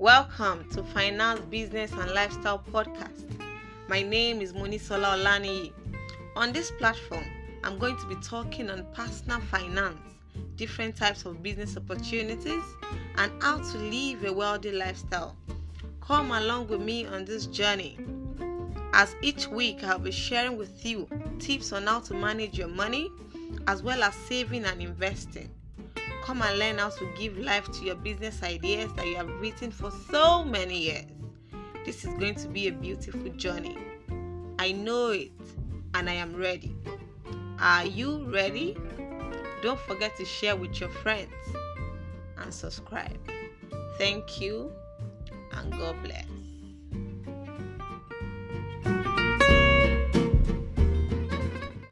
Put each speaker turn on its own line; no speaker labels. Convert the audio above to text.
Welcome to Finance, Business and Lifestyle Podcast. My name is Monisola Olani. On this platform, I'm going to be talking on personal finance, different types of business opportunities, and how to live a wealthy lifestyle. Come along with me on this journey. As each week, I'll be sharing with you tips on how to manage your money as well as saving and investing. Come and learn how to give life to your business ideas that you have written for so many years. This is going to be a beautiful journey. I know it and I am ready. Are you ready? Don't forget to share with your friends and subscribe. Thank you and God bless.